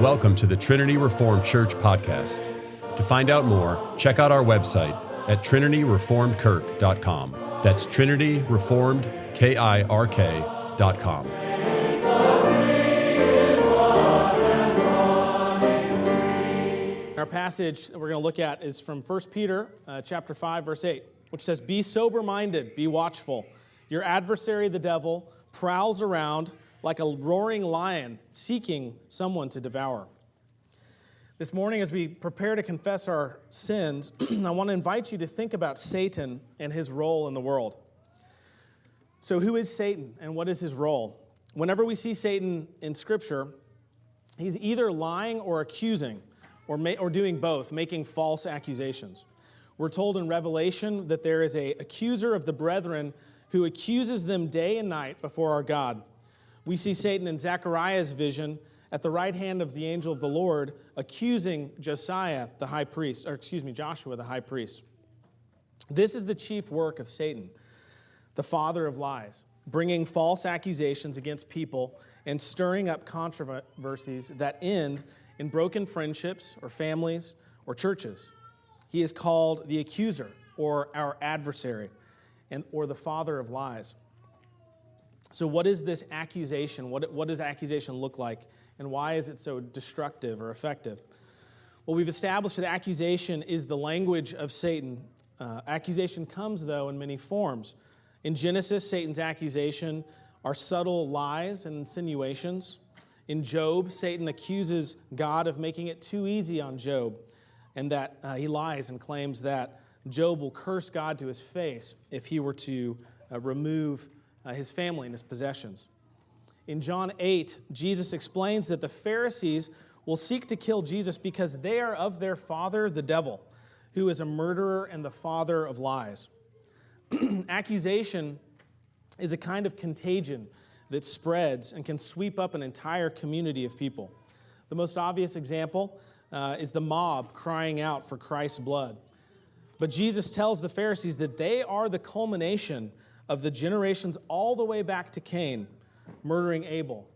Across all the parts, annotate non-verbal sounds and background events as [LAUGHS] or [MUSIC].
Welcome to the Trinity Reformed Church podcast. To find out more, check out our website at trinityreformedkirk.com. That's Trinity Reformed, K I R K.com. Our passage that we're going to look at is from 1 Peter uh, chapter 5 verse 8, which says, "Be sober-minded, be watchful. Your adversary the devil prowls around like a roaring lion seeking someone to devour." This morning as we prepare to confess our sins, [CLEARS THROAT] I want to invite you to think about Satan and his role in the world. So who is Satan and what is his role? Whenever we see Satan in scripture, he's either lying or accusing or, ma- or doing both, making false accusations. We're told in Revelation that there is a accuser of the brethren who accuses them day and night before our God. We see Satan in Zechariah's vision at the right hand of the angel of the Lord accusing Josiah, the high priest, or excuse me, Joshua, the high priest. This is the chief work of Satan, the father of lies, bringing false accusations against people and stirring up controversies that end in broken friendships or families or churches. He is called the accuser or our adversary and, or the father of lies. So, what is this accusation? What, what does accusation look like? And why is it so destructive or effective? Well, we've established that accusation is the language of Satan. Uh, accusation comes, though, in many forms. In Genesis, Satan's accusation are subtle lies and insinuations. In Job, Satan accuses God of making it too easy on Job, and that uh, he lies and claims that Job will curse God to his face if he were to uh, remove uh, his family and his possessions. In John 8, Jesus explains that the Pharisees will seek to kill Jesus because they are of their father, the devil, who is a murderer and the father of lies. [CLEARS THROAT] Accusation is a kind of contagion that spreads and can sweep up an entire community of people. The most obvious example uh, is the mob crying out for Christ's blood. But Jesus tells the Pharisees that they are the culmination of the generations all the way back to Cain, murdering Abel,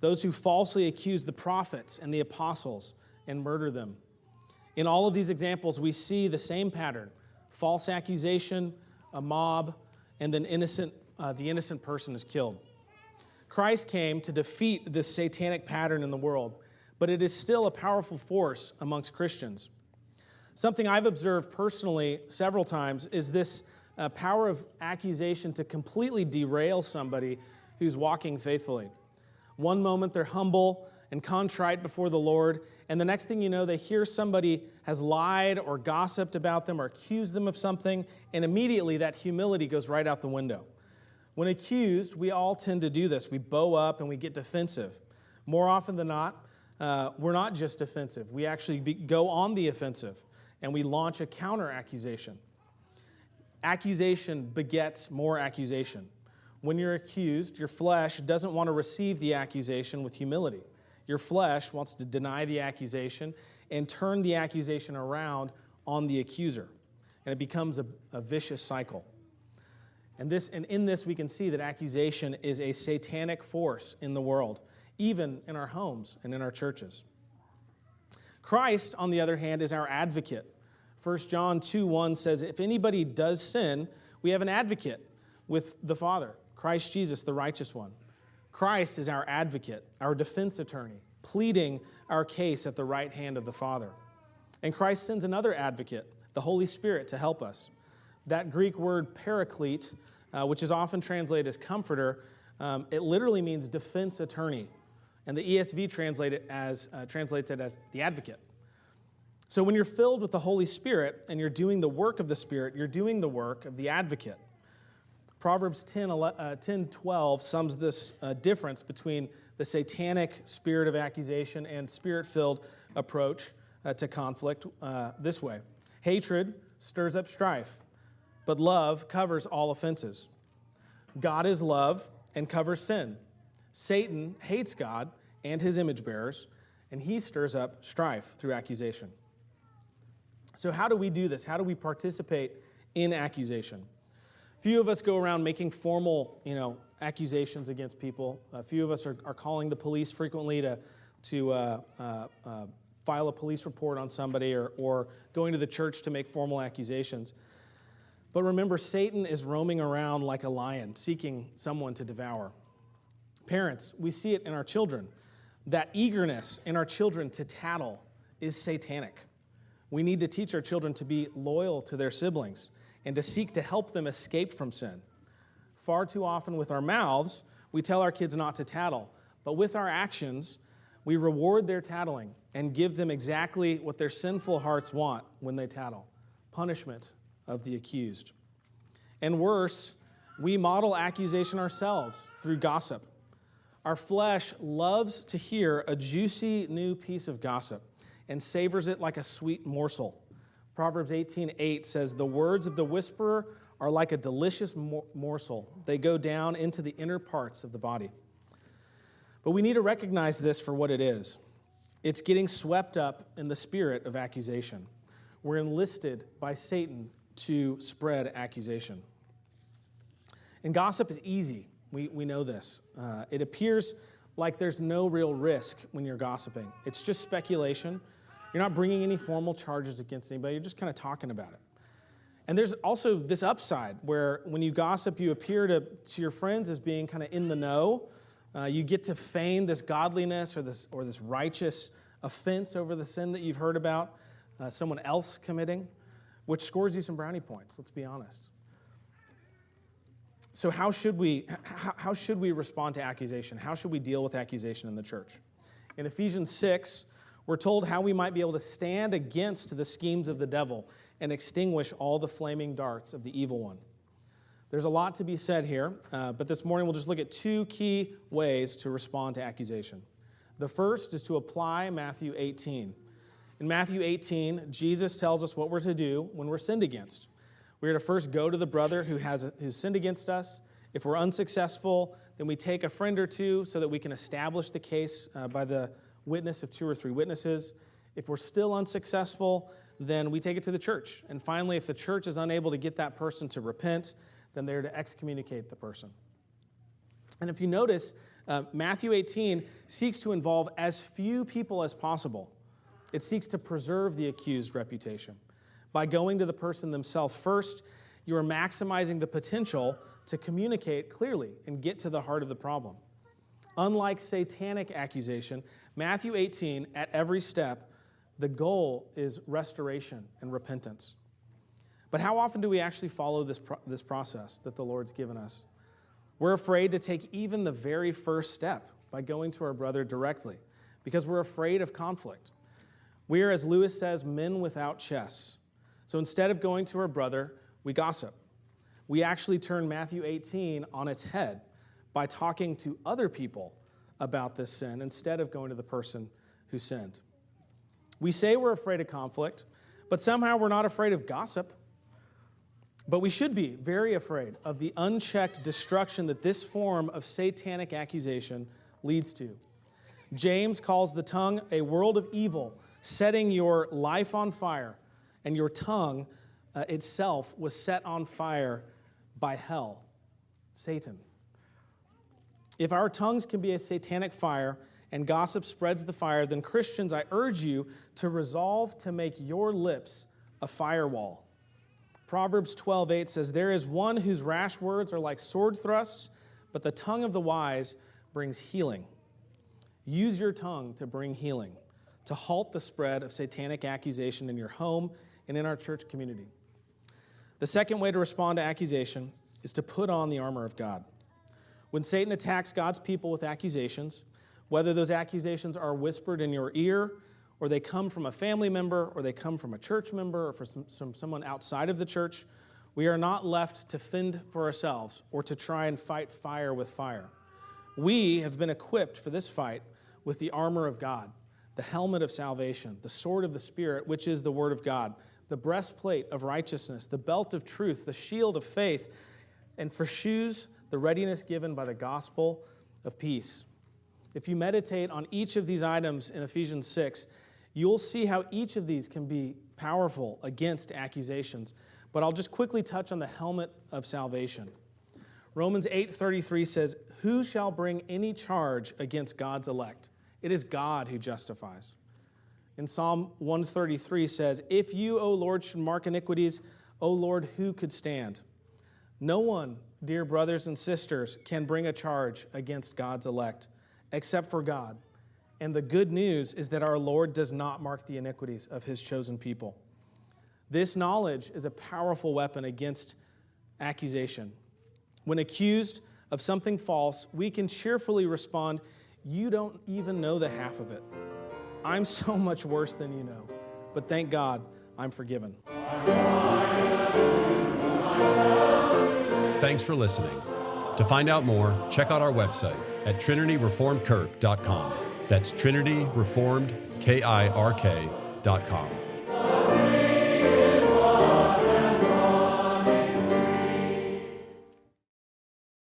those who falsely accuse the prophets and the apostles and murder them. In all of these examples, we see the same pattern false accusation, a mob, and then innocent, uh, the innocent person is killed. Christ came to defeat this satanic pattern in the world, but it is still a powerful force amongst Christians. Something I've observed personally several times is this uh, power of accusation to completely derail somebody who's walking faithfully. One moment they're humble and contrite before the Lord, and the next thing you know, they hear somebody has lied or gossiped about them or accused them of something, and immediately that humility goes right out the window. When accused, we all tend to do this. We bow up and we get defensive. More often than not, uh, we're not just defensive, we actually be, go on the offensive and we launch a counter accusation. Accusation begets more accusation. When you're accused, your flesh doesn't want to receive the accusation with humility. Your flesh wants to deny the accusation and turn the accusation around on the accuser. And it becomes a, a vicious cycle. And, this, and in this, we can see that accusation is a satanic force in the world, even in our homes and in our churches. Christ, on the other hand, is our advocate. 1 John 2 1 says, If anybody does sin, we have an advocate with the Father, Christ Jesus, the righteous one. Christ is our advocate, our defense attorney, pleading our case at the right hand of the Father. And Christ sends another advocate, the Holy Spirit, to help us. That Greek word paraclete, uh, which is often translated as comforter, um, it literally means defense attorney. And the ESV translate it as, uh, translates it as the advocate. So when you're filled with the Holy Spirit and you're doing the work of the Spirit, you're doing the work of the advocate. Proverbs 10, uh, 10 12 sums this uh, difference between the satanic spirit of accusation and spirit filled approach uh, to conflict this way Hatred stirs up strife, but love covers all offenses. God is love and covers sin. Satan hates God and his image bearers, and he stirs up strife through accusation. So, how do we do this? How do we participate in accusation? Few of us go around making formal, you know, accusations against people. A few of us are, are calling the police frequently to, to uh, uh, uh, file a police report on somebody or, or going to the church to make formal accusations. But remember, Satan is roaming around like a lion, seeking someone to devour. Parents, we see it in our children. That eagerness in our children to tattle is satanic. We need to teach our children to be loyal to their siblings and to seek to help them escape from sin. Far too often, with our mouths, we tell our kids not to tattle, but with our actions, we reward their tattling and give them exactly what their sinful hearts want when they tattle punishment of the accused. And worse, we model accusation ourselves through gossip. Our flesh loves to hear a juicy new piece of gossip and savors it like a sweet morsel. Proverbs 18:8 says, "The words of the whisperer are like a delicious morsel. They go down into the inner parts of the body." But we need to recognize this for what it is. It's getting swept up in the spirit of accusation. We're enlisted by Satan to spread accusation. And gossip is easy. We, we know this. Uh, it appears like there's no real risk when you're gossiping, it's just speculation. You're not bringing any formal charges against anybody, you're just kind of talking about it. And there's also this upside where when you gossip, you appear to, to your friends as being kind of in the know. Uh, you get to feign this godliness or this, or this righteous offense over the sin that you've heard about uh, someone else committing, which scores you some brownie points, let's be honest. So, how should we, how, should we respond to accusation? How should we deal with accusation in the church? In Ephesians 6, we're told how we might be able to stand against the schemes of the devil and extinguish all the flaming darts of the evil one. There's a lot to be said here, uh, but this morning we'll just look at two key ways to respond to accusation. The first is to apply Matthew 18. In Matthew 18, Jesus tells us what we're to do when we're sinned against. We're to first go to the brother who has who's sinned against us. If we're unsuccessful, then we take a friend or two so that we can establish the case uh, by the witness of two or three witnesses. If we're still unsuccessful, then we take it to the church. And finally, if the church is unable to get that person to repent, then they're to excommunicate the person. And if you notice, uh, Matthew 18 seeks to involve as few people as possible. It seeks to preserve the accused reputation. By going to the person themselves first, you are maximizing the potential to communicate clearly and get to the heart of the problem. Unlike satanic accusation, Matthew 18, at every step, the goal is restoration and repentance. But how often do we actually follow this, pro- this process that the Lord's given us? We're afraid to take even the very first step by going to our brother directly because we're afraid of conflict. We are, as Lewis says, men without chests. So instead of going to our brother, we gossip. We actually turn Matthew 18 on its head by talking to other people about this sin instead of going to the person who sinned. We say we're afraid of conflict, but somehow we're not afraid of gossip. But we should be very afraid of the unchecked destruction that this form of satanic accusation leads to. James calls the tongue a world of evil, setting your life on fire, and your tongue uh, itself was set on fire by hell, Satan. If our tongues can be a satanic fire and gossip spreads the fire, then Christians, I urge you to resolve to make your lips a firewall. Proverbs 12:8 says, There is one whose rash words are like sword thrusts, but the tongue of the wise brings healing. Use your tongue to bring healing, to halt the spread of satanic accusation in your home and in our church community. The second way to respond to accusation is to put on the armor of God. When Satan attacks God's people with accusations, whether those accusations are whispered in your ear, or they come from a family member, or they come from a church member, or from, some, someone outside of the church, we are not left to fend for ourselves or to try and fight fire with fire. We have been equipped for this fight with the armor of God, the helmet of salvation, the sword of the Spirit, which is the Word of God, the breastplate of righteousness, the belt of truth, the shield of faith, and for shoes, the readiness given by the gospel of peace. If you meditate on each of these items in Ephesians 6, you'll see how each of these can be powerful against accusations. But I'll just quickly touch on the helmet of salvation. Romans 8:33 says, "Who shall bring any charge against God's elect? It is God who justifies. In Psalm 133 says, If you, O Lord, should mark iniquities, O Lord, who could stand? No one, dear brothers and sisters, can bring a charge against God's elect except for God. And the good news is that our Lord does not mark the iniquities of his chosen people. This knowledge is a powerful weapon against accusation. When accused of something false, we can cheerfully respond, You don't even know the half of it. I'm so [LAUGHS] much worse than you know, but thank God I'm forgiven. Thanks for listening. To find out more, check out our website at trinityreformedkirk.com. That's trinityreformedkirk.com.